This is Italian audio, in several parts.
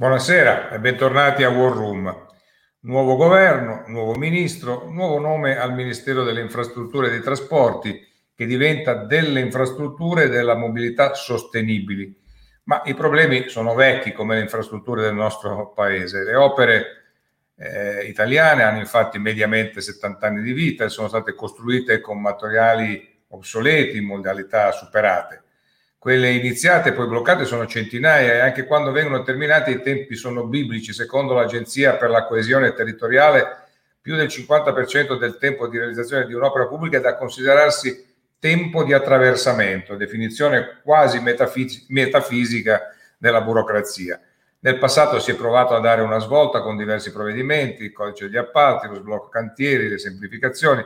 Buonasera e bentornati a War Room. Nuovo governo, nuovo ministro, nuovo nome al Ministero delle Infrastrutture e dei Trasporti che diventa delle infrastrutture e della mobilità sostenibili. Ma i problemi sono vecchi come le infrastrutture del nostro paese. Le opere eh, italiane hanno infatti mediamente 70 anni di vita e sono state costruite con materiali obsoleti, modalità superate. Quelle iniziate e poi bloccate sono centinaia e anche quando vengono terminate i tempi sono biblici. Secondo l'Agenzia per la coesione territoriale, più del 50% del tempo di realizzazione di un'opera pubblica è da considerarsi tempo di attraversamento, definizione quasi metafis- metafisica della burocrazia. Nel passato si è provato a dare una svolta con diversi provvedimenti, il codice degli appalti, lo sblocco cantieri, le semplificazioni,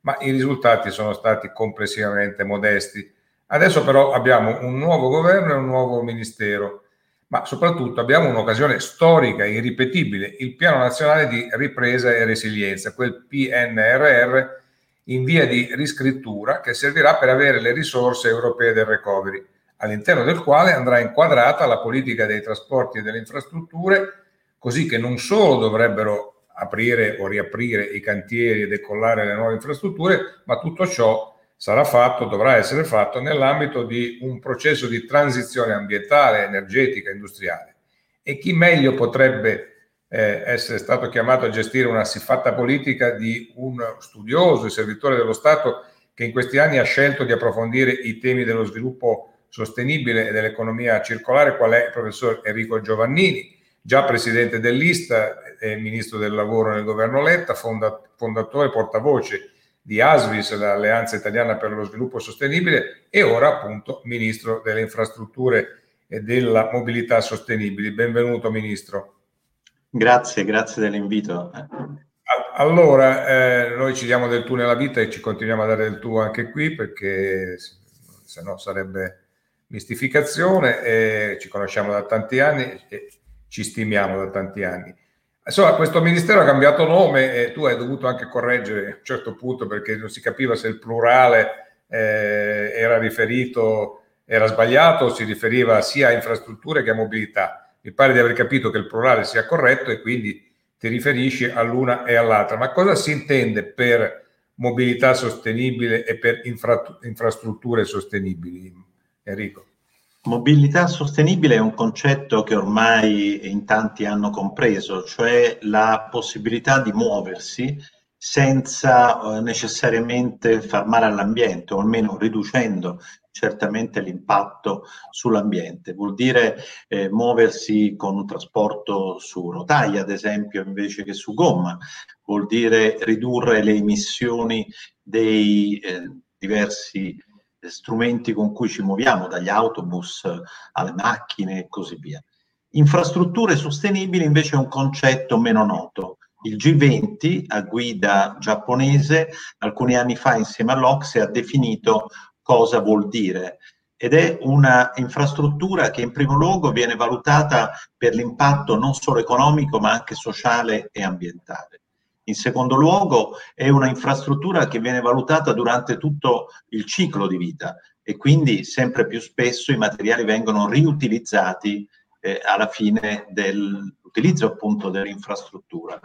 ma i risultati sono stati complessivamente modesti. Adesso però abbiamo un nuovo governo e un nuovo ministero, ma soprattutto abbiamo un'occasione storica irripetibile, il Piano Nazionale di Ripresa e Resilienza, quel PNRR in via di riscrittura che servirà per avere le risorse europee del recovery, all'interno del quale andrà inquadrata la politica dei trasporti e delle infrastrutture, così che non solo dovrebbero aprire o riaprire i cantieri e decollare le nuove infrastrutture, ma tutto ciò sarà fatto, dovrà essere fatto nell'ambito di un processo di transizione ambientale, energetica, industriale. E chi meglio potrebbe eh, essere stato chiamato a gestire una siffatta politica di un studioso e servitore dello Stato che in questi anni ha scelto di approfondire i temi dello sviluppo sostenibile e dell'economia circolare, qual è il professor Enrico Giovannini, già presidente dell'ISTA e ministro del lavoro nel governo Letta, fondatore e portavoce di ASVIS, l'Alleanza Italiana per lo Sviluppo Sostenibile, e ora appunto Ministro delle Infrastrutture e della Mobilità Sostenibili. Benvenuto Ministro. Grazie, grazie dell'invito. Allora, eh, noi ci diamo del tu nella vita e ci continuiamo a dare del tu anche qui perché se no sarebbe mistificazione e ci conosciamo da tanti anni e ci stimiamo da tanti anni. Insomma, questo ministero ha cambiato nome e tu hai dovuto anche correggere a un certo punto perché non si capiva se il plurale eh, era riferito, era sbagliato o si riferiva sia a infrastrutture che a mobilità. Mi pare di aver capito che il plurale sia corretto e quindi ti riferisci all'una e all'altra. Ma cosa si intende per mobilità sostenibile e per infra- infrastrutture sostenibili, Enrico? Mobilità sostenibile è un concetto che ormai in tanti hanno compreso, cioè la possibilità di muoversi senza eh, necessariamente far male all'ambiente o almeno riducendo certamente l'impatto sull'ambiente. Vuol dire eh, muoversi con un trasporto su rotaia, ad esempio, invece che su gomma. Vuol dire ridurre le emissioni dei eh, diversi strumenti con cui ci muoviamo, dagli autobus alle macchine e così via. Infrastrutture sostenibili invece è un concetto meno noto. Il G20 a guida giapponese alcuni anni fa insieme all'Ocse ha definito cosa vuol dire ed è una infrastruttura che in primo luogo viene valutata per l'impatto non solo economico ma anche sociale e ambientale. In secondo luogo è una infrastruttura che viene valutata durante tutto il ciclo di vita e quindi sempre più spesso i materiali vengono riutilizzati eh, alla fine dell'utilizzo appunto dell'infrastruttura.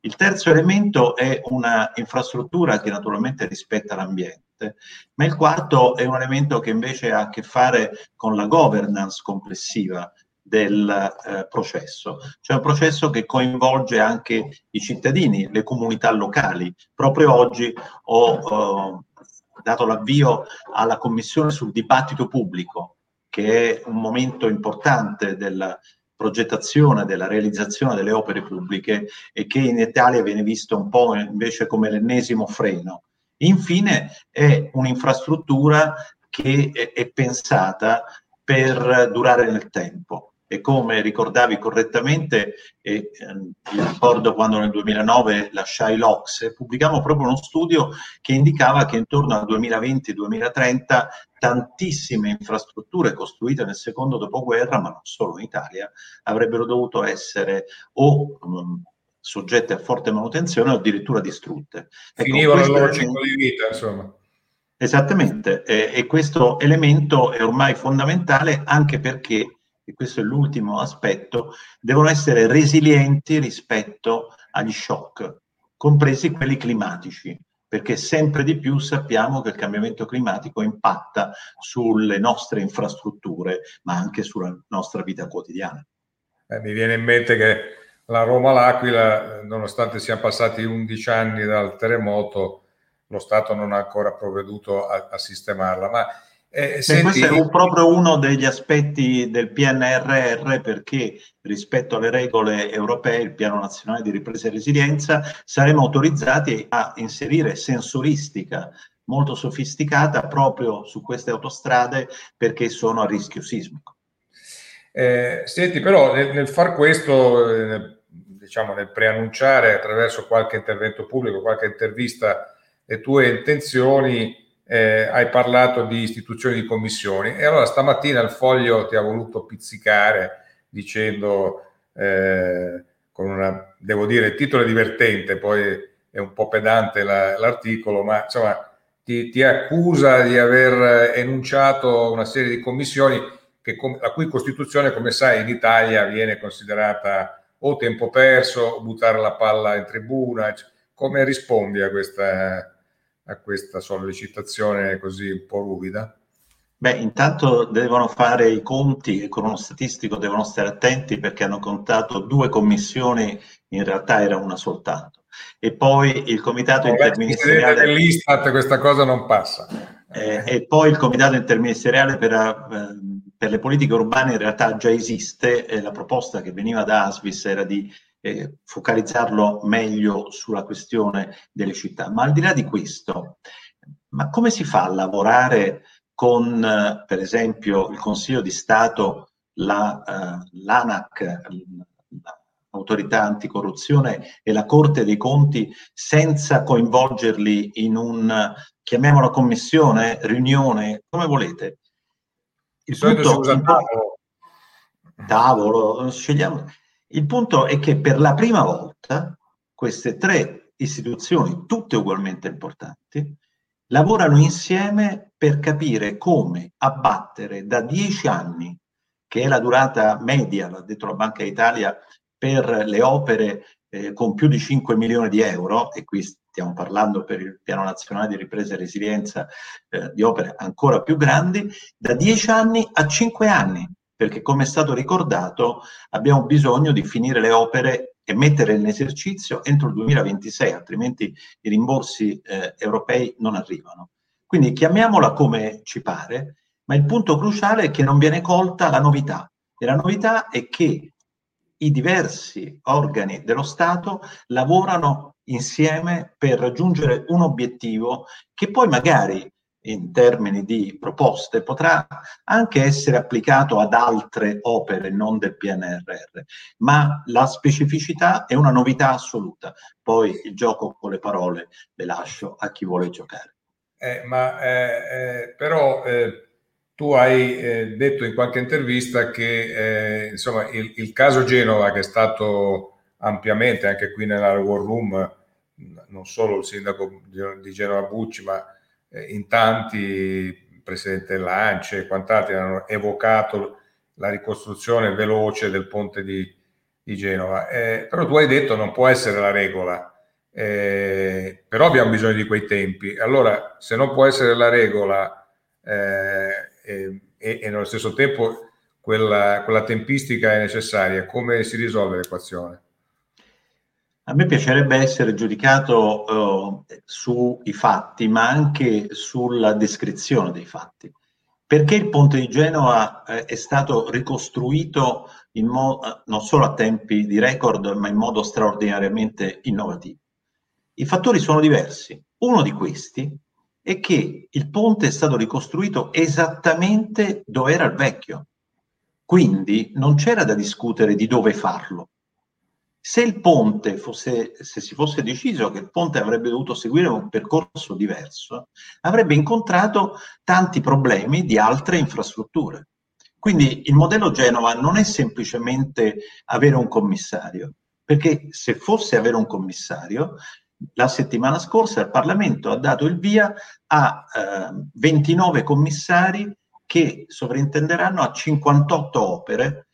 Il terzo elemento è una infrastruttura che naturalmente rispetta l'ambiente, ma il quarto è un elemento che invece ha a che fare con la governance complessiva del eh, processo, cioè un processo che coinvolge anche i cittadini, le comunità locali. Proprio oggi ho eh, dato l'avvio alla commissione sul dibattito pubblico, che è un momento importante della progettazione, della realizzazione delle opere pubbliche e che in Italia viene visto un po' invece come l'ennesimo freno. Infine è un'infrastruttura che è, è pensata per durare nel tempo e come ricordavi correttamente, e, ehm, ricordo quando nel 2009 lasciai l'Ox, pubblicammo proprio uno studio che indicava che intorno al 2020-2030 tantissime infrastrutture costruite nel secondo dopoguerra, ma non solo in Italia, avrebbero dovuto essere o um, soggette a forte manutenzione o addirittura distrutte. Ecco, Finivano il loro ciclo di vita, insomma. Esattamente, e, e questo elemento è ormai fondamentale anche perché e questo è l'ultimo aspetto, devono essere resilienti rispetto agli shock, compresi quelli climatici, perché sempre di più sappiamo che il cambiamento climatico impatta sulle nostre infrastrutture, ma anche sulla nostra vita quotidiana. Eh, mi viene in mente che la Roma-L'Aquila, nonostante siano passati 11 anni dal terremoto, lo Stato non ha ancora provveduto a, a sistemarla. Ma eh, senti... Questo è un, proprio uno degli aspetti del PNRR perché rispetto alle regole europee, il Piano Nazionale di Ripresa e Resilienza, saremo autorizzati a inserire sensoristica molto sofisticata proprio su queste autostrade perché sono a rischio sismico. Eh, senti, però nel, nel far questo, eh, diciamo nel preannunciare attraverso qualche intervento pubblico, qualche intervista, le tue intenzioni, eh, hai parlato di istituzioni di commissioni e allora stamattina il foglio ti ha voluto pizzicare dicendo, eh, con una, devo dire, il titolo è divertente, poi è un po' pedante la, l'articolo, ma insomma ti, ti accusa di aver enunciato una serie di commissioni che, la cui costituzione, come sai, in Italia viene considerata o tempo perso, o buttare la palla in tribuna. Come rispondi a questa, a questa sollecitazione così un po' ruvida? Beh, intanto devono fare i conti e con uno statistico devono stare attenti perché hanno contato due commissioni, in realtà era una soltanto. E poi il comitato interministeriale... dell'Istat questa cosa non passa. Eh, e poi il comitato interministeriale per, eh, per le politiche urbane in realtà già esiste, eh, la proposta che veniva da Asvis era di eh, focalizzarlo meglio sulla questione delle città. Ma al di là di questo, ma come si fa a lavorare con, eh, per esempio, il Consiglio di Stato, la, uh, l'ANAC, l'autorità anticorruzione e la Corte dei Conti senza coinvolgerli in un, chiamiamola commissione, riunione, come volete, il punto, il tavolo. tavolo, scegliamo. Il punto è che per la prima volta queste tre istituzioni, tutte ugualmente importanti, lavorano insieme per capire come abbattere da dieci anni, che è la durata media, l'ha detto la Banca d'Italia, per le opere eh, con più di 5 milioni di euro, e qui stiamo parlando per il Piano Nazionale di Ripresa e Resilienza eh, di opere ancora più grandi, da 10 anni a 5 anni, perché come è stato ricordato abbiamo bisogno di finire le opere e mettere in esercizio entro il 2026, altrimenti i rimborsi eh, europei non arrivano. Quindi chiamiamola come ci pare, ma il punto cruciale è che non viene colta la novità. E la novità è che i diversi organi dello Stato lavorano insieme per raggiungere un obiettivo che poi magari in termini di proposte potrà anche essere applicato ad altre opere non del PNRR, ma la specificità è una novità assoluta. Poi il gioco con le parole le lascio a chi vuole giocare. Eh, ma eh, eh, però eh, tu hai eh, detto in qualche intervista che eh, insomma, il, il, caso Genova, che è stato ampiamente anche qui nella War Room, non solo il sindaco di, Genova Bucci, ma in tanti, presidente Lance e quant'altri hanno evocato la ricostruzione veloce del ponte di, di Genova. Eh, però tu hai detto non può essere la regola, eh, però abbiamo bisogno di quei tempi. Allora, se non può essere la regola, eh, e, e, nello stesso tempo quella, quella tempistica è necessaria, come si risolve l'equazione? A me piacerebbe essere giudicato uh, sui fatti, ma anche sulla descrizione dei fatti. Perché il ponte di Genova eh, è stato ricostruito mo- eh, non solo a tempi di record, ma in modo straordinariamente innovativo? I fattori sono diversi. Uno di questi è che il ponte è stato ricostruito esattamente dove era il vecchio. Quindi non c'era da discutere di dove farlo. Se il ponte fosse, se si fosse deciso che il ponte avrebbe dovuto seguire un percorso diverso, avrebbe incontrato tanti problemi di altre infrastrutture. Quindi il modello Genova non è semplicemente avere un commissario, perché se fosse avere un commissario, la settimana scorsa il Parlamento ha dato il via a eh, 29 commissari che sovrintenderanno a 58 opere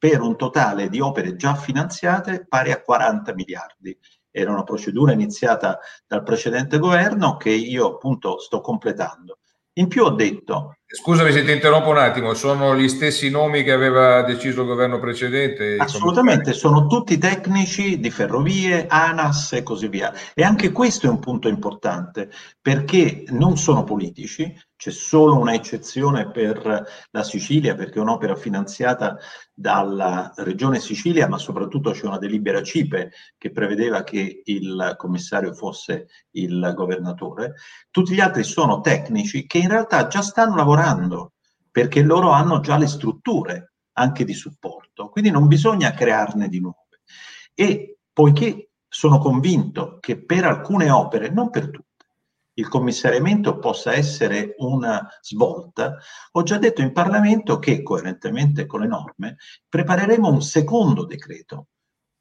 per un totale di opere già finanziate pari a 40 miliardi. Era una procedura iniziata dal precedente governo che io appunto sto completando. In più ho detto... Scusami se ti interrompo un attimo, sono gli stessi nomi che aveva deciso il governo precedente? Assolutamente, sono tutti tecnici di ferrovie, ANAS e così via. E anche questo è un punto importante, perché non sono politici, c'è solo un'eccezione per la Sicilia, perché è un'opera finanziata dalla Regione Sicilia, ma soprattutto c'è una delibera CIPE che prevedeva che il commissario fosse il governatore. Tutti gli altri sono tecnici che in realtà già stanno lavorando, perché loro hanno già le strutture anche di supporto, quindi non bisogna crearne di nuove. E poiché sono convinto che per alcune opere, non per tutte, il commissariamento possa essere una svolta, ho già detto in Parlamento che, coerentemente con le norme, prepareremo un secondo decreto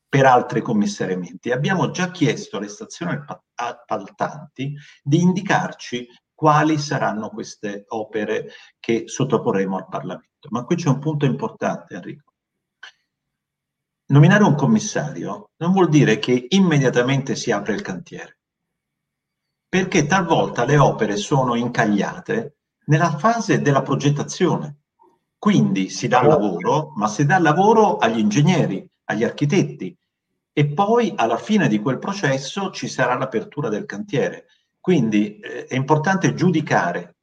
per altri commissariamenti. Abbiamo già chiesto alle stazioni appaltanti di indicarci quali saranno queste opere che sottoporremo al Parlamento. Ma qui c'è un punto importante, Enrico. Nominare un commissario non vuol dire che immediatamente si apre il cantiere perché talvolta le opere sono incagliate nella fase della progettazione. Quindi si dà lavoro, ma si dà lavoro agli ingegneri, agli architetti e poi alla fine di quel processo ci sarà l'apertura del cantiere. Quindi eh, è importante giudicare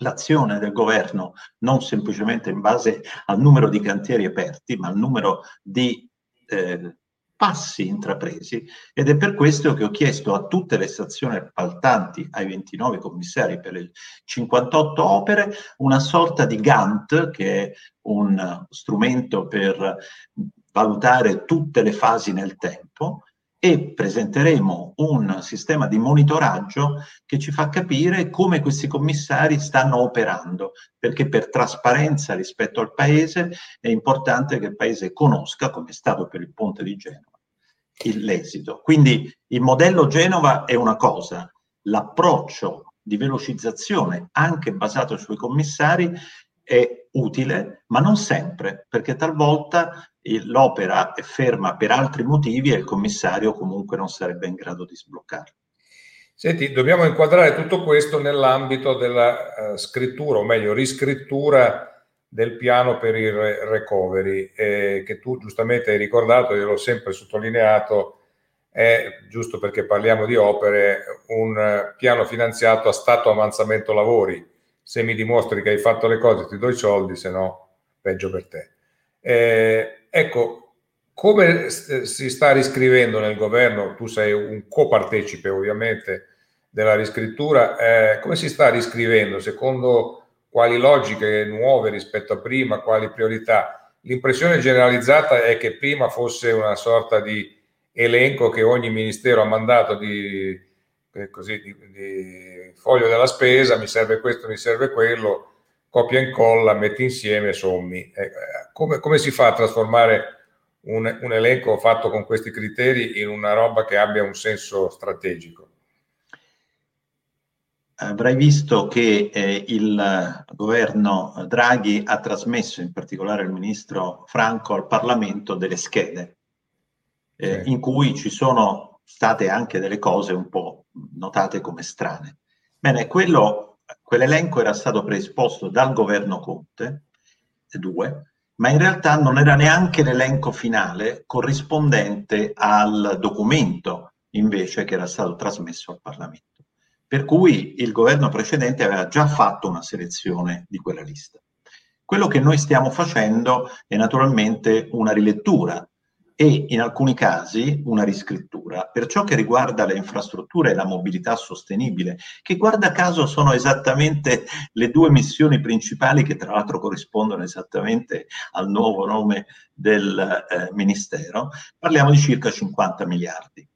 l'azione del governo non semplicemente in base al numero di cantieri aperti, ma al numero di eh, passi intrapresi. Ed è per questo che ho chiesto a tutte le stazioni appaltanti, ai 29 commissari per le 58 opere, una sorta di Gantt, che è un strumento per valutare tutte le fasi nel tempo, e presenteremo un sistema di monitoraggio che ci fa capire come questi commissari stanno operando, perché per trasparenza rispetto al Paese è importante che il Paese conosca, come è stato per il ponte di Genova, l'esito. Quindi il modello Genova è una cosa, l'approccio di velocizzazione anche basato sui commissari è utile, ma non sempre, perché talvolta l'opera è ferma per altri motivi e il commissario comunque non sarebbe in grado di sbloccarla. Senti, dobbiamo inquadrare tutto questo nell'ambito della uh, scrittura, o meglio, riscrittura del piano per il recovery, eh, che tu giustamente hai ricordato, io l'ho sempre sottolineato, è giusto perché parliamo di opere, un piano finanziato a stato avanzamento lavori. Se mi dimostri che hai fatto le cose ti do i soldi, se no peggio per te. Eh, ecco, come si sta riscrivendo nel governo, tu sei un copartecipe ovviamente della riscrittura, eh, come si sta riscrivendo secondo quali logiche nuove rispetto a prima, quali priorità. L'impressione generalizzata è che prima fosse una sorta di elenco che ogni ministero ha mandato di, eh, così, di, di foglio della spesa, mi serve questo, mi serve quello, copia e incolla, metti insieme, sommi. Eh, come, come, si fa a trasformare un, un elenco fatto con questi criteri in una roba che abbia un senso strategico? avrai visto che eh, il governo Draghi ha trasmesso, in particolare il ministro Franco, al Parlamento delle schede, eh, sì. in cui ci sono state anche delle cose un po' notate come strane. Bene, quello, quell'elenco era stato predisposto dal governo Conte, 2, ma in realtà non era neanche l'elenco finale corrispondente al documento invece che era stato trasmesso al Parlamento. Per cui il governo precedente aveva già fatto una selezione di quella lista. Quello che noi stiamo facendo è naturalmente una rilettura e in alcuni casi una riscrittura. Per ciò che riguarda le infrastrutture e la mobilità sostenibile, che guarda caso sono esattamente le due missioni principali che tra l'altro corrispondono esattamente al nuovo nome del eh, Ministero, parliamo di circa 50 miliardi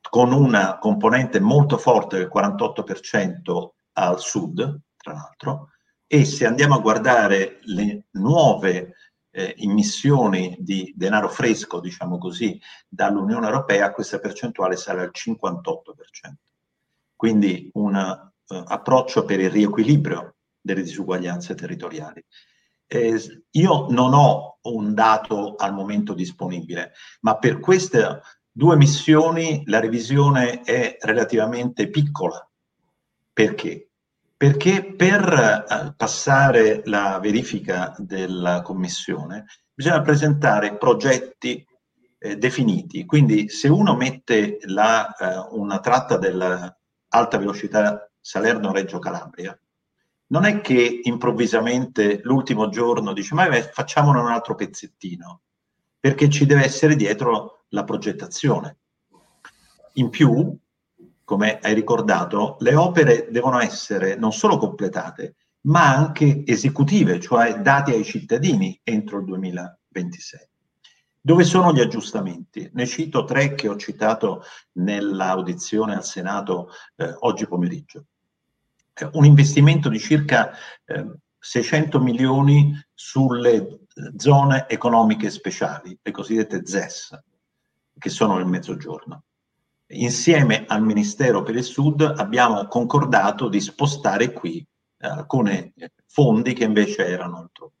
con una componente molto forte del 48% al sud, tra l'altro, e se andiamo a guardare le nuove eh, immissioni di denaro fresco, diciamo così, dall'Unione Europea, questa percentuale sale al 58%. Quindi un uh, approccio per il riequilibrio delle disuguaglianze territoriali. Eh, io non ho un dato al momento disponibile, ma per queste due missioni la revisione è relativamente piccola. Perché? Perché per eh, passare la verifica della commissione bisogna presentare progetti eh, definiti. Quindi se uno mette la, eh, una tratta dell'alta velocità Salerno-Reggio Calabria, non è che improvvisamente l'ultimo giorno dice ma facciamone un altro pezzettino, perché ci deve essere dietro la progettazione. In più, come hai ricordato, le opere devono essere non solo completate, ma anche esecutive, cioè date ai cittadini entro il 2026. Dove sono gli aggiustamenti? Ne cito tre che ho citato nell'audizione al Senato eh, oggi pomeriggio un investimento di circa eh, 600 milioni sulle eh, zone economiche speciali, le cosiddette ZES, che sono nel mezzogiorno. Insieme al Ministero per il Sud abbiamo concordato di spostare qui eh, alcuni fondi che invece erano altrove.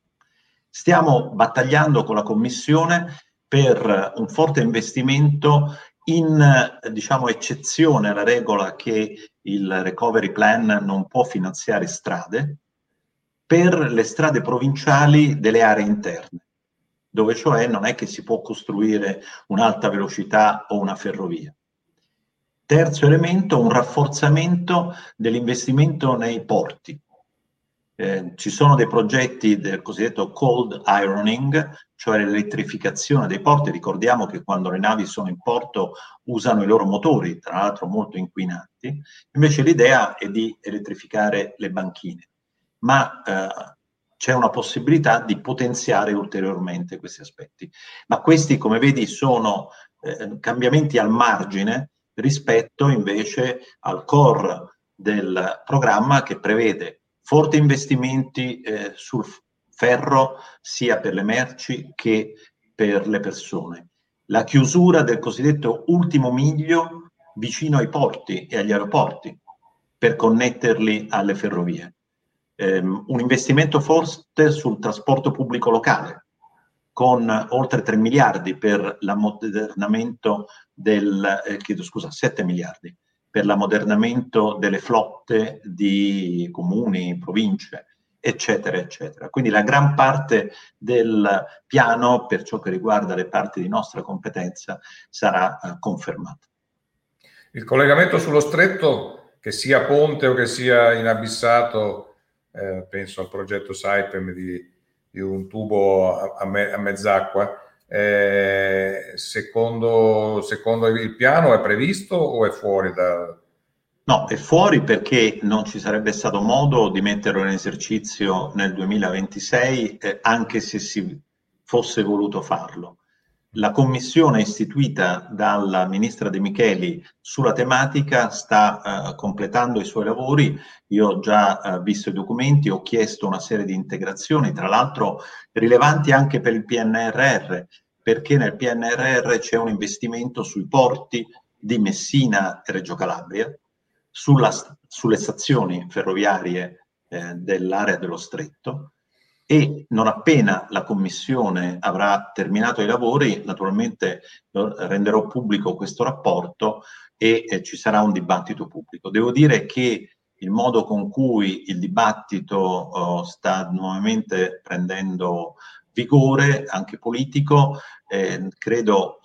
Stiamo battagliando con la Commissione per un forte investimento in diciamo, eccezione alla regola che il recovery plan non può finanziare strade, per le strade provinciali delle aree interne, dove cioè non è che si può costruire un'alta velocità o una ferrovia. Terzo elemento, un rafforzamento dell'investimento nei porti. Eh, ci sono dei progetti del cosiddetto cold ironing, cioè l'elettrificazione dei porti. Ricordiamo che quando le navi sono in porto usano i loro motori, tra l'altro molto inquinanti. Invece l'idea è di elettrificare le banchine, ma eh, c'è una possibilità di potenziare ulteriormente questi aspetti. Ma questi, come vedi, sono eh, cambiamenti al margine rispetto invece al core del programma che prevede forti investimenti eh, sul ferro sia per le merci che per le persone. La chiusura del cosiddetto ultimo miglio vicino ai porti e agli aeroporti per connetterli alle ferrovie. Um, un investimento forte sul trasporto pubblico locale, con oltre 3 miliardi per l'ammodernamento del, eh, chiedo scusa, 7 miliardi per l'ammodernamento delle flotte di comuni, province, eccetera, eccetera. Quindi la gran parte del piano, per ciò che riguarda le parti di nostra competenza, sarà eh, confermata. Il collegamento sullo stretto, che sia ponte o che sia inabissato, eh, penso al progetto Saipem di, di un tubo a, me, a mezz'acqua, eh, secondo, secondo, il piano è previsto o è fuori da... No, è fuori perché non ci sarebbe stato modo di metterlo in esercizio nel 2026 eh, anche se si fosse voluto farlo. La commissione istituita dalla ministra De Micheli sulla tematica sta uh, completando i suoi lavori. Io ho già uh, visto i documenti, ho chiesto una serie di integrazioni, tra l'altro rilevanti anche per il PNRR, perché nel PNRR c'è un investimento sui porti di Messina e Reggio Calabria, sulla, sulle stazioni ferroviarie eh, dell'area dello stretto e non appena la Commissione avrà terminato i lavori, naturalmente renderò pubblico questo rapporto e eh, ci sarà un dibattito pubblico. Devo dire che il modo con cui il dibattito oh, sta nuovamente prendendo vigore, anche politico, eh, credo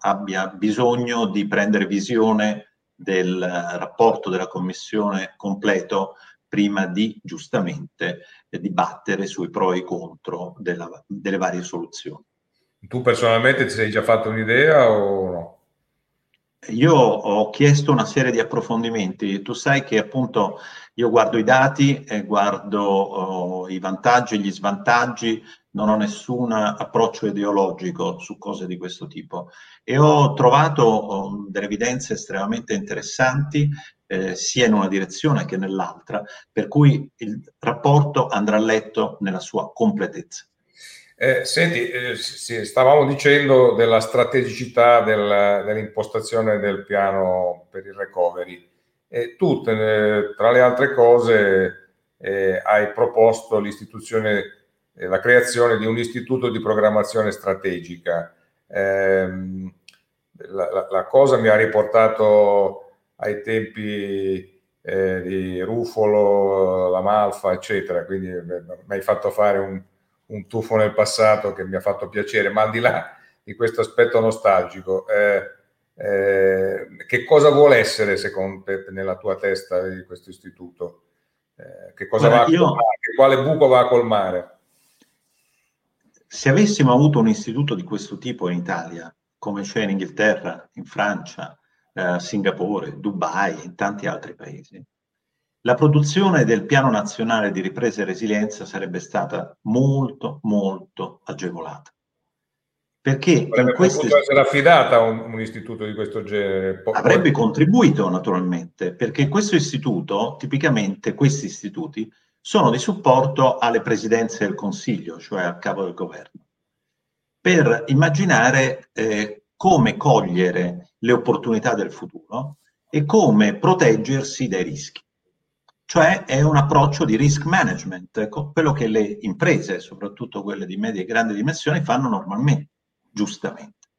abbia bisogno di prendere visione del rapporto della Commissione completo prima di giustamente eh, dibattere sui pro e i contro della, delle varie soluzioni. Tu personalmente ti sei già fatto un'idea o no? Io ho chiesto una serie di approfondimenti. Tu sai che appunto io guardo i dati e guardo oh, i vantaggi e gli svantaggi, non ho nessun approccio ideologico su cose di questo tipo e ho trovato oh, delle evidenze estremamente interessanti eh, sia in una direzione che nell'altra, per cui il rapporto andrà letto nella sua completezza. Eh, senti, eh, sì, stavamo dicendo della strategicità del, dell'impostazione del piano per il recovery. E tu, tra le altre cose, eh, hai proposto l'istituzione, eh, la creazione di un istituto di programmazione strategica. Ehm, la, la, la, cosa mi ha riportato ai tempi eh, di Rufolo, la Malfa, eccetera, quindi mi hai fatto fare un, un, tuffo nel passato che mi ha fatto piacere, ma al di là di questo aspetto nostalgico, eh, eh, che cosa vuole essere secondo te nella tua testa di questo istituto? Eh, che cosa Guarda, va a io... colmare? Quale buco va a colmare? Se avessimo avuto un istituto di questo tipo in Italia, come c'è in Inghilterra, in Francia, eh, Singapore, Dubai e in tanti altri paesi, la produzione del piano nazionale di ripresa e resilienza sarebbe stata molto, molto agevolata. Perché Avrebbe in queste... potuto essere affidata a un, un, istituto di questo genere? Avrebbe contribuito naturalmente, perché questo istituto, tipicamente questi istituti, sono di supporto alle presidenze del Consiglio, cioè al capo del governo, per immaginare eh, come cogliere le opportunità del futuro e come proteggersi dai rischi. Cioè è un approccio di risk management, quello che le imprese, soprattutto quelle di medie e grandi dimensioni, fanno normalmente giustamente.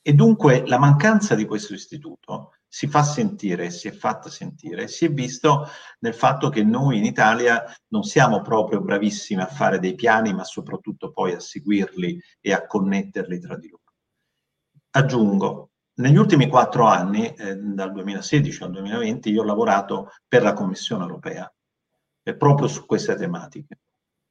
E dunque la mancanza di questo istituto si fa sentire, si è fatta sentire, si è visto nel fatto che noi in Italia non siamo proprio bravissimi a fare dei piani, ma soprattutto poi a seguirli e a connetterli tra di loro. Aggiungo, negli ultimi quattro anni, eh, dal 2016 al 2020, io ho lavorato per la Commissione europea, eh, proprio su queste tematiche.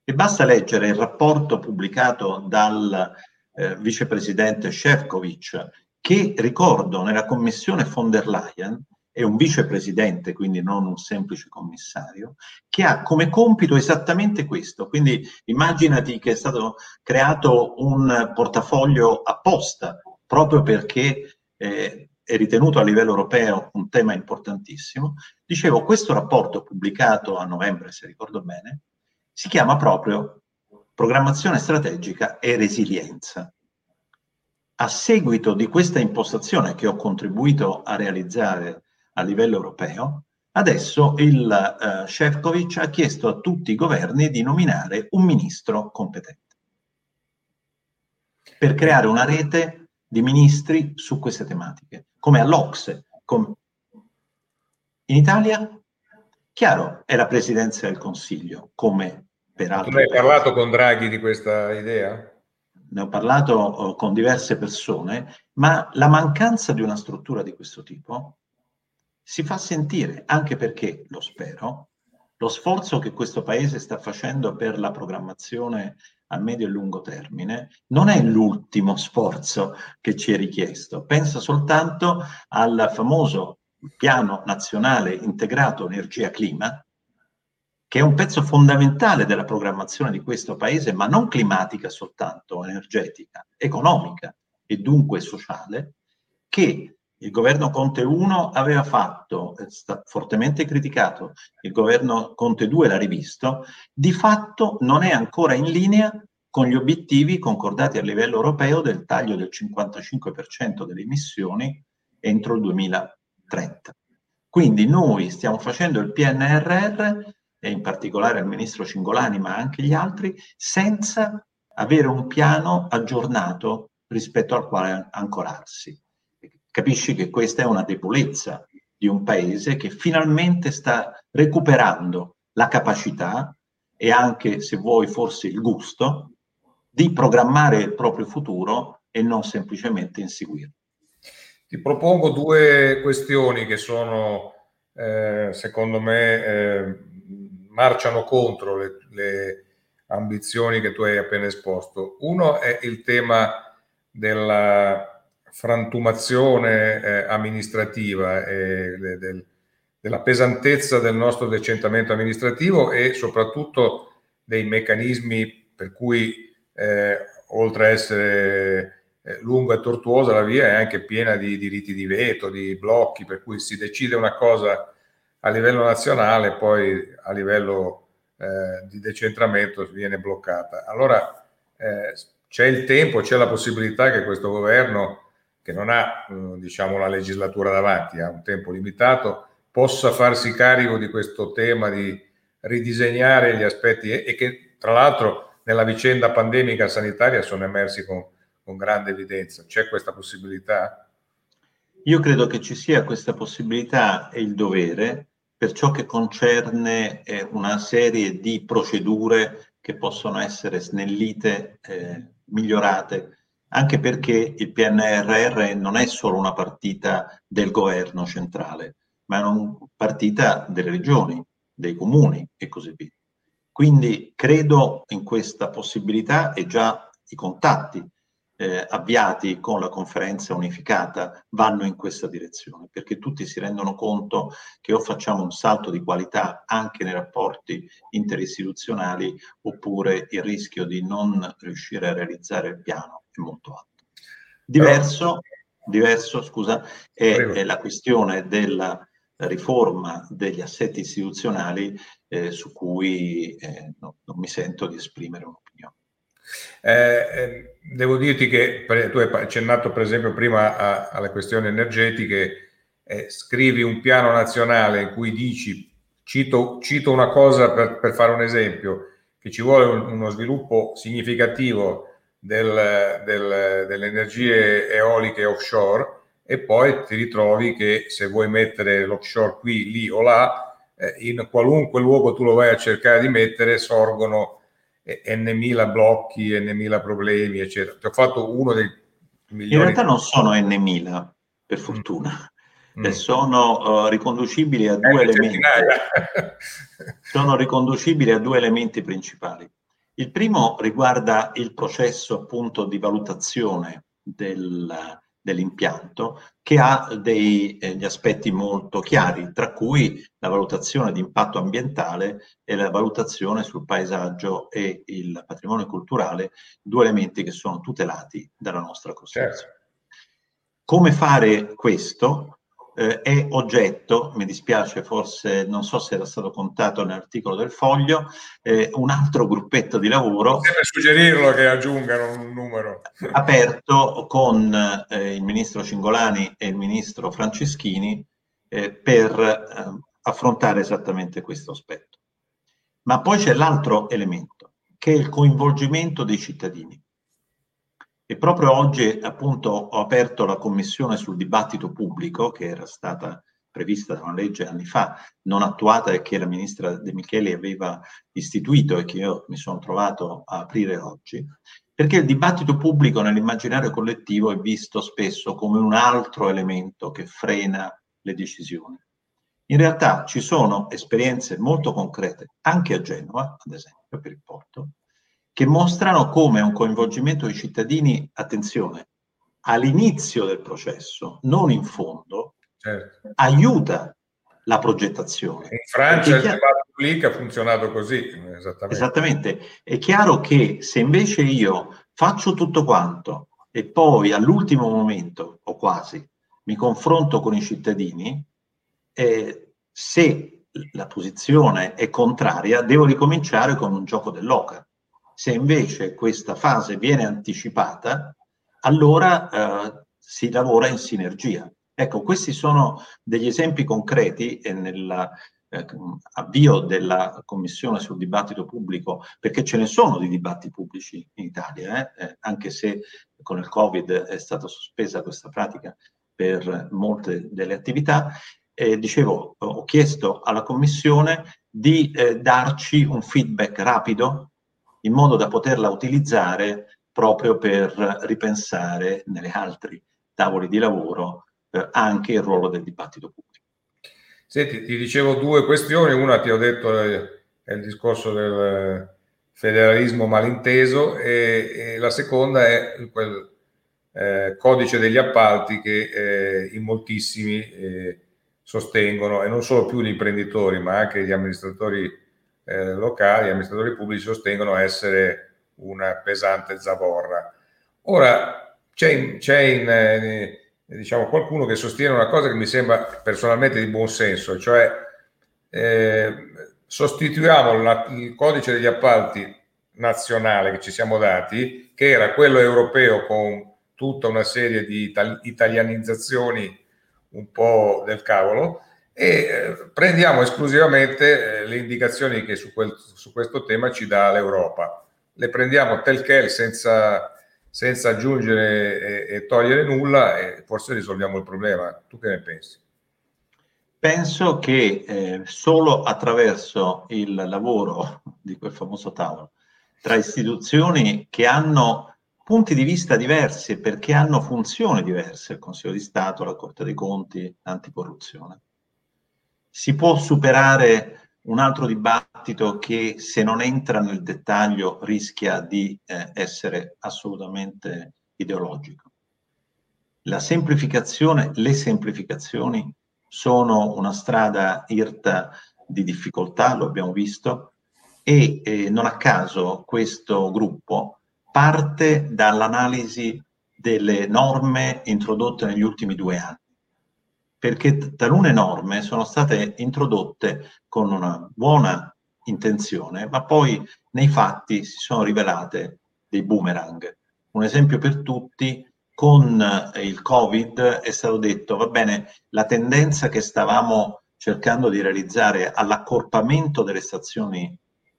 E basta leggere il rapporto pubblicato dal eh, vicepresidente Shevkovic, che ricordo nella commissione von der Leyen è un vicepresidente, quindi non un semplice commissario, che ha come compito esattamente questo. Quindi immaginati che è stato creato un portafoglio apposta, proprio perché eh, è ritenuto a livello europeo un tema importantissimo. Dicevo, questo rapporto pubblicato a novembre, se ricordo bene, si chiama proprio programmazione strategica e resilienza. A seguito di questa impostazione che ho contribuito a realizzare a livello europeo, adesso il uh, Shevkovic ha chiesto a tutti i governi di nominare un ministro competente per creare una rete di ministri su queste tematiche, come all'Ocse. Come... In Italia, chiaro, è la presidenza del Consiglio, come Peraltro, tu hai parlato con Draghi di questa idea? Ne ho parlato oh, con diverse persone, ma la mancanza di una struttura di questo tipo si fa sentire, anche perché, lo spero, lo sforzo che questo Paese sta facendo per la programmazione a medio e lungo termine non è l'ultimo sforzo che ci è richiesto. Pensa soltanto al famoso piano nazionale integrato energia-clima, che è un pezzo fondamentale della programmazione di questo paese, ma non climatica soltanto, energetica, economica e dunque sociale, che il governo Conte 1 aveva fatto, è stato fortemente criticato, il governo Conte 2 l'ha rivisto, di fatto non è ancora in linea con gli obiettivi concordati a livello europeo del taglio del 55% delle emissioni entro il 2030. Quindi noi stiamo facendo il PNRR e in particolare al ministro Cingolani, ma anche gli altri, senza avere un piano aggiornato rispetto al quale ancorarsi. Capisci che questa è una debolezza di un paese che finalmente sta recuperando la capacità e anche, se vuoi, forse il gusto di programmare il proprio futuro e non semplicemente inseguirlo. Ti propongo due questioni che sono, eh, secondo me, eh, marciano contro le, le ambizioni che tu hai appena esposto. Uno è il tema della frantumazione eh, amministrativa e de, de, della pesantezza del nostro decentramento amministrativo e soprattutto dei meccanismi per cui eh, oltre a essere eh, lunga e tortuosa la via è anche piena di diritti di veto, di blocchi, per cui si decide una cosa a livello nazionale, poi a livello eh, di decentramento viene bloccata. Allora eh, c'è il tempo, c'è la possibilità che questo governo, che non ha eh, diciamo la legislatura davanti, ha un tempo limitato, possa farsi carico di questo tema di ridisegnare gli aspetti e, che tra l'altro nella vicenda pandemica sanitaria sono emersi con, con grande evidenza. C'è questa possibilità? Io credo che ci sia questa possibilità e il dovere per ciò che concerne eh, una serie di procedure che possono essere snellite, eh, migliorate, anche perché il PNRR non è solo una partita del governo centrale, ma è una partita delle regioni, dei comuni e così via. Quindi credo in questa possibilità e già i contatti eh, avviati con la conferenza unificata vanno in questa direzione, perché tutti si rendono conto che o facciamo un salto di qualità anche nei rapporti interistituzionali oppure il rischio di non riuscire a realizzare il piano è molto alto. Diverso, diverso scusa, è, è la questione della riforma degli assetti istituzionali eh, su cui eh, no, non mi sento di esprimere un'opinione. Eh, eh, devo dirti che tu hai accennato per esempio prima a, alle questioni energetiche, eh, scrivi un piano nazionale in cui dici, cito, cito una cosa per, per, fare un esempio, che ci vuole un, uno sviluppo significativo del, del, delle energie eoliche offshore e poi ti ritrovi che se vuoi mettere l'offshore qui, lì o là, eh, in qualunque luogo tu lo vai a cercare di mettere, sorgono n blocchi, n problemi, eccetera. Ti ho fatto uno dei migliori. In realtà non sono n per mm. fortuna. Mm. sono uh, riconducibili a due elementi. sono riconducibili a due elementi principali. Il primo riguarda il processo appunto di valutazione del, dell'impianto che ha degli eh, aspetti molto chiari, tra cui la valutazione di impatto ambientale e la valutazione sul paesaggio e il patrimonio culturale, due elementi che sono tutelati dalla nostra Costituzione. Certo. Come fare questo? Eh, è oggetto, mi dispiace forse, non so se era stato contato nell'articolo del foglio, eh, un altro gruppetto di lavoro. Deve suggerirlo che aggiungano un numero. Aperto con eh, il ministro Cingolani e il ministro Franceschini eh, per eh, affrontare esattamente questo aspetto. Ma poi c'è l'altro elemento, che è il coinvolgimento dei cittadini. E proprio oggi appunto ho aperto la commissione sul dibattito pubblico che era stata prevista da una legge anni fa, non attuata e che la ministra De Micheli aveva istituito e che io mi sono trovato a aprire oggi, perché il dibattito pubblico nell'immaginario collettivo è visto spesso come un altro elemento che frena le decisioni. In realtà ci sono esperienze molto concrete, anche a Genova, ad esempio, per il porto, che mostrano come un coinvolgimento dei cittadini, attenzione, all'inizio del processo, non in fondo, certo. aiuta la progettazione. In Francia il dibattito pubblico ha funzionato così. Esattamente. esattamente. È chiaro che se invece io faccio tutto quanto e poi all'ultimo momento, o quasi, mi confronto con i cittadini, eh, se la posizione è contraria, devo ricominciare con un gioco dell'oca. Se invece questa fase viene anticipata, allora eh, si lavora in sinergia. Ecco, questi sono degli esempi concreti e nell'avvio eh, della Commissione sul dibattito pubblico, perché ce ne sono di dibattiti pubblici in Italia, eh? Eh, anche se con il Covid è stata sospesa questa pratica per molte delle attività. Eh, dicevo, ho chiesto alla Commissione di eh, darci un feedback rapido in modo da poterla utilizzare proprio per ripensare nelle altri tavoli di lavoro eh, anche il ruolo del dibattito pubblico. Senti, ti dicevo due questioni, una ti ho detto eh, è il discorso del federalismo malinteso e, e la seconda è quel eh, codice degli appalti che eh, in moltissimi eh, sostengono e non solo più gli imprenditori ma anche gli amministratori eh, locali, amministratori pubblici sostengono essere una pesante zavorra. Ora c'è, c'è in, eh, diciamo, qualcuno che sostiene una cosa che mi sembra personalmente di buon senso, cioè eh, sostituiamo la, il codice degli appalti nazionale che ci siamo dati, che era quello europeo con tutta una serie di italianizzazioni un po' del cavolo, e eh, prendiamo esclusivamente eh, le indicazioni che su, quel, su, questo tema ci dà l'Europa. Le prendiamo tel quel senza, senza aggiungere e, e, togliere nulla e forse risolviamo il problema. Tu che ne pensi? Penso che eh, solo attraverso il lavoro di quel famoso tavolo tra istituzioni che hanno punti di vista diversi perché hanno funzioni diverse, il Consiglio di Stato, la Corte dei Conti, l'anticorruzione, si può superare un altro dibattito che se non entra nel dettaglio rischia di eh, essere assolutamente ideologico. La semplificazione, le semplificazioni sono una strada irta di difficoltà, lo abbiamo visto, e eh, non a caso questo gruppo parte dall'analisi delle norme introdotte negli ultimi due anni perché talune norme sono state introdotte con una buona intenzione, ma poi nei fatti si sono rivelate dei boomerang. Un esempio per tutti, con il Covid è stato detto, va bene, la tendenza che stavamo cercando di realizzare all'accorpamento delle stazioni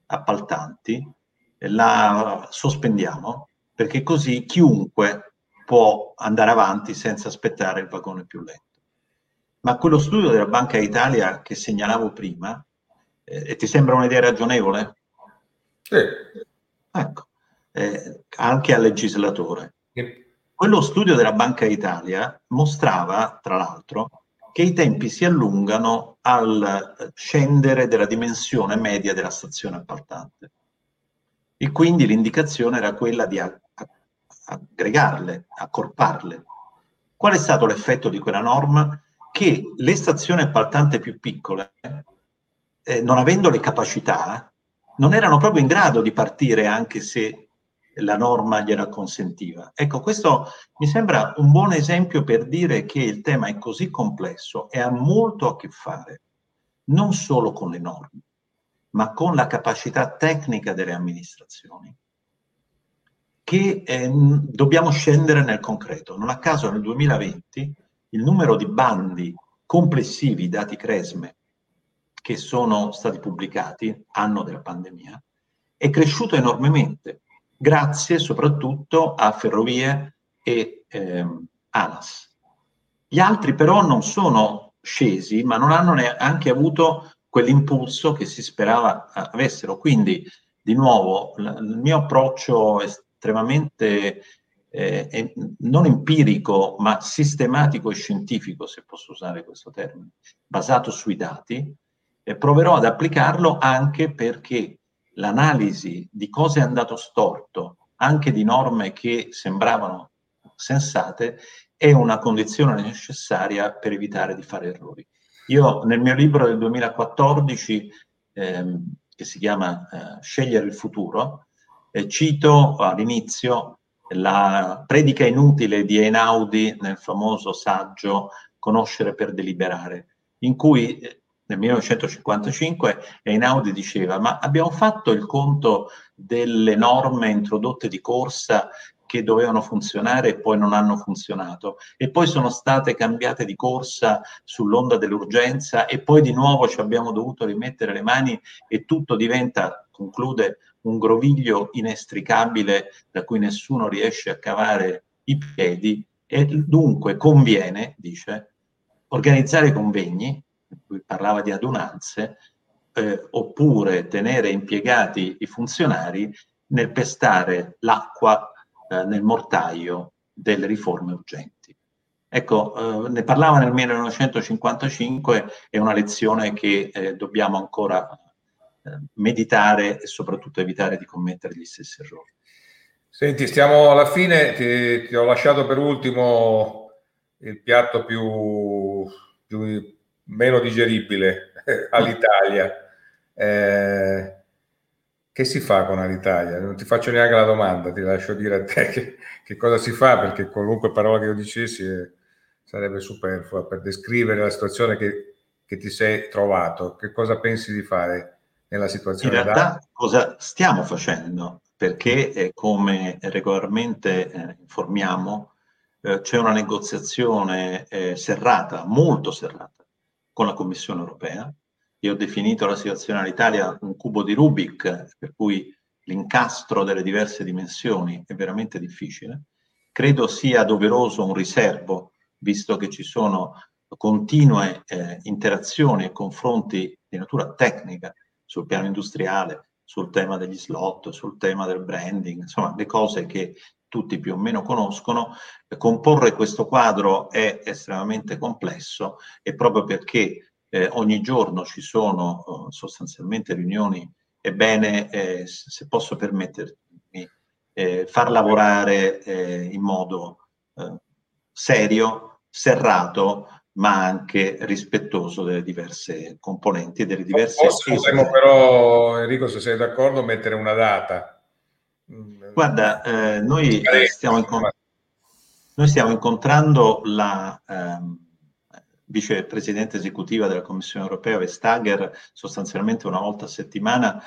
appaltanti, la sospendiamo, perché così chiunque può andare avanti senza aspettare il vagone più lento. Ma quello studio della Banca d'Italia che segnalavo prima, eh, ti sembra un'idea ragionevole? Sì. Ecco, eh, anche al legislatore. Sì. Quello studio della Banca d'Italia mostrava, tra l'altro, che i tempi si allungano al scendere della dimensione media della stazione appaltante. E quindi l'indicazione era quella di aggregarle, accorparle. Qual è stato l'effetto di quella norma? Che le stazioni appaltanti più piccole, eh, non avendo le capacità, non erano proprio in grado di partire anche se la norma gliela consentiva. Ecco, questo mi sembra un buon esempio per dire che il tema è così complesso e ha molto a che fare non solo con le norme, ma con la capacità tecnica delle amministrazioni, che eh, dobbiamo scendere nel concreto. Non a caso nel 2020 il numero di bandi complessivi, dati Cresme, che sono stati pubblicati, anno della pandemia, è cresciuto enormemente, grazie soprattutto a Ferrovie e eh, ANAS. Gli altri però non sono scesi, ma non hanno neanche avuto quell'impulso che si sperava avessero. Quindi, di nuovo, il mio approccio estremamente eh, non empirico, ma sistematico e scientifico, se posso usare questo termine, basato sui dati, eh, proverò ad applicarlo anche perché l'analisi di cosa è andato storto, anche di norme che sembravano sensate, è una condizione necessaria per evitare di fare errori. Io nel mio libro del 2014, ehm, che si chiama eh, Scegliere il futuro, eh, cito all'inizio la predica inutile di Einaudi nel famoso saggio Conoscere per deliberare, in cui eh, nel 1955 Einaudi diceva ma abbiamo fatto il conto delle norme introdotte di corsa che dovevano funzionare e poi non hanno funzionato e poi sono state cambiate di corsa sull'onda dell'urgenza e poi di nuovo ci abbiamo dovuto rimettere le mani e tutto diventa, conclude, un groviglio inestricabile da cui nessuno riesce a cavare i piedi e dunque conviene, dice, organizzare convegni, lui parlava di adunanze, eh, oppure tenere impiegati i funzionari nel pestare l'acqua eh, nel mortaio delle riforme urgenti. Ecco, eh, ne parlava nel 1955, è una lezione che eh, dobbiamo ancora meditare e soprattutto evitare di commettere gli stessi errori. Senti, stiamo alla fine, ti, ti ho lasciato per ultimo il piatto più, più meno digeribile all'Italia. Eh, che si fa con Alitalia? Non ti faccio neanche la domanda, ti lascio dire a te che, che cosa si fa, perché qualunque parola che io dicessi eh, sarebbe superflua per descrivere la situazione che, che ti sei trovato. Che cosa pensi di fare? Nella situazione. In realtà da... cosa stiamo facendo? Perché eh, come regolarmente eh, informiamo, eh, c'è una negoziazione eh, serrata, molto serrata, con la Commissione europea. Io ho definito la situazione all'Italia un cubo di Rubik, per cui l'incastro delle diverse dimensioni è veramente difficile. Credo sia doveroso un riservo, visto che ci sono continue eh, interazioni e confronti di natura tecnica sul piano industriale, sul tema degli slot, sul tema del branding, insomma le cose che tutti più o meno conoscono, comporre questo quadro è estremamente complesso e proprio perché eh, ogni giorno ci sono eh, sostanzialmente riunioni, è bene, eh, se posso permettermi, eh, far lavorare eh, in modo eh, serio, serrato, ma anche rispettoso delle diverse componenti e delle diverse... Potremmo però, Enrico, se sei d'accordo, mettere una data. Guarda, eh, noi, stiamo incont- noi, stiamo incontrando la ehm, vicepresidente esecutiva della Commissione europea, Vestager, sostanzialmente una volta a settimana,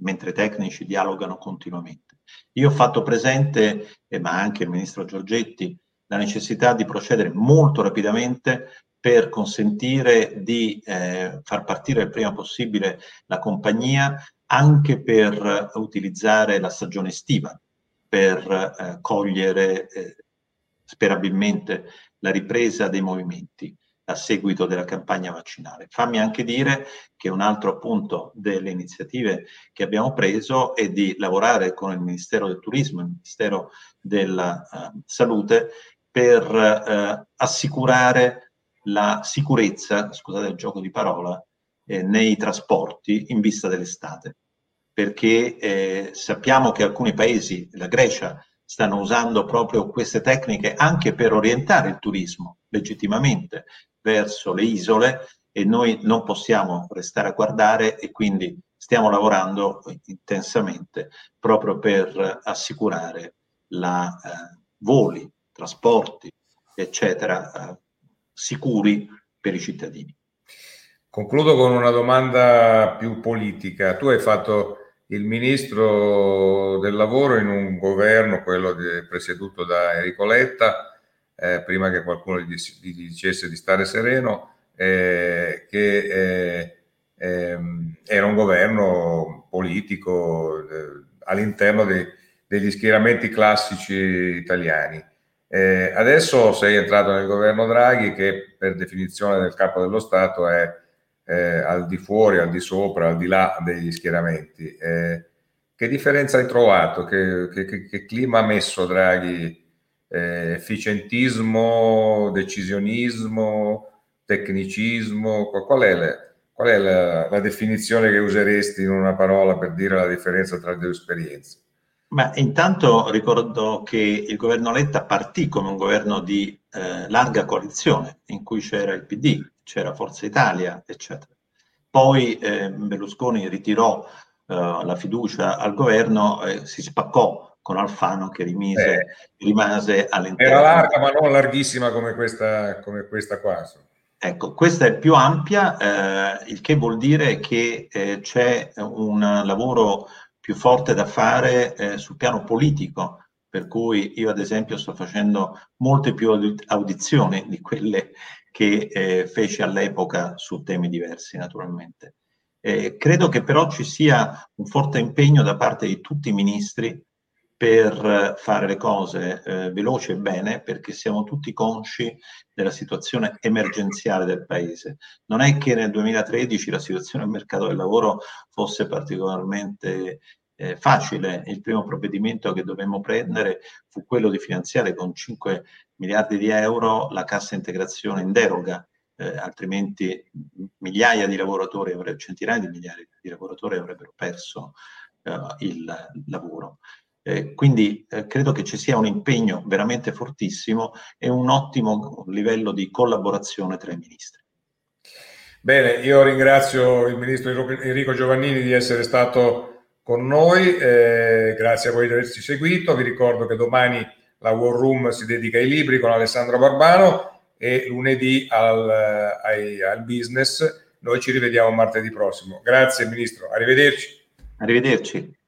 mentre i tecnici dialogano continuamente. Io ho fatto presente, eh, ma anche il ministro Giorgetti, la necessità di procedere molto rapidamente per consentire di eh, far partire il prima possibile la compagnia anche per utilizzare la stagione estiva, per eh, cogliere eh, sperabilmente la ripresa dei movimenti a seguito della campagna vaccinale. Fammi anche dire che un altro appunto delle iniziative che abbiamo preso è di lavorare con il Ministero del Turismo, il Ministero della uh, Salute, per uh, assicurare la sicurezza, scusate il gioco di parola, eh, nei trasporti in vista dell'estate, perché eh, sappiamo che alcuni paesi, la Grecia, stanno usando proprio queste tecniche anche per orientare il turismo legittimamente verso le isole e noi non possiamo restare a guardare e quindi stiamo lavorando intensamente proprio per assicurare la eh, voli, trasporti, eccetera, eh, sicuri per i cittadini. Concludo con una domanda più politica. Tu hai fatto il ministro del lavoro in un governo, quello presieduto da Enrico Letta, eh, prima che qualcuno gli, gli, dicesse di stare sereno, eh, che eh, ehm, era un governo politico eh, all'interno dei, degli schieramenti classici italiani. Eh, adesso sei entrato nel governo Draghi che per definizione del capo dello Stato è eh, al di fuori, al di sopra, al di là degli schieramenti. Eh, che differenza hai trovato? Che, che, che clima ha messo Draghi? Eh, efficientismo, decisionismo, tecnicismo? Qual è, le, qual è la, la definizione che useresti in una parola per dire la differenza tra le due esperienze? Ma intanto ricordo che il governo Letta partì come un governo di eh, larga coalizione, in cui c'era il PD, c'era Forza Italia, eccetera. Poi eh, Berlusconi ritirò eh, la fiducia al governo e si spaccò con Alfano che rimise, eh, rimase all'interno. Era larga ma non larghissima come questa, come questa qua. Ecco, questa è più ampia, eh, il che vuol dire che eh, c'è un lavoro più forte da fare eh, sul piano politico, per cui io ad esempio sto facendo molte più audizioni di quelle che eh, feci all'epoca su temi diversi naturalmente. Eh, credo che però ci sia un forte impegno da parte di tutti i ministri per fare le cose eh, veloci e bene, perché siamo tutti consci della situazione emergenziale del Paese. Non è che nel 2013 la situazione del mercato del lavoro fosse particolarmente eh, facile. Il primo provvedimento che dovemmo prendere fu quello di finanziare con 5 miliardi di euro la cassa integrazione in deroga, eh, altrimenti migliaia di lavoratori, centinaia di migliaia di lavoratori avrebbero perso eh, il lavoro. Eh, quindi eh, credo che ci sia un impegno veramente fortissimo e un ottimo livello di collaborazione tra i ministri. Bene, io ringrazio il ministro Enrico Giovannini di essere stato con noi, eh, grazie a voi di averci seguito, vi ricordo che domani la War Room si dedica ai libri con Alessandro Barbano e lunedì al, ai, al business. Noi ci rivediamo martedì prossimo. Grazie Ministro, arrivederci. Arrivederci.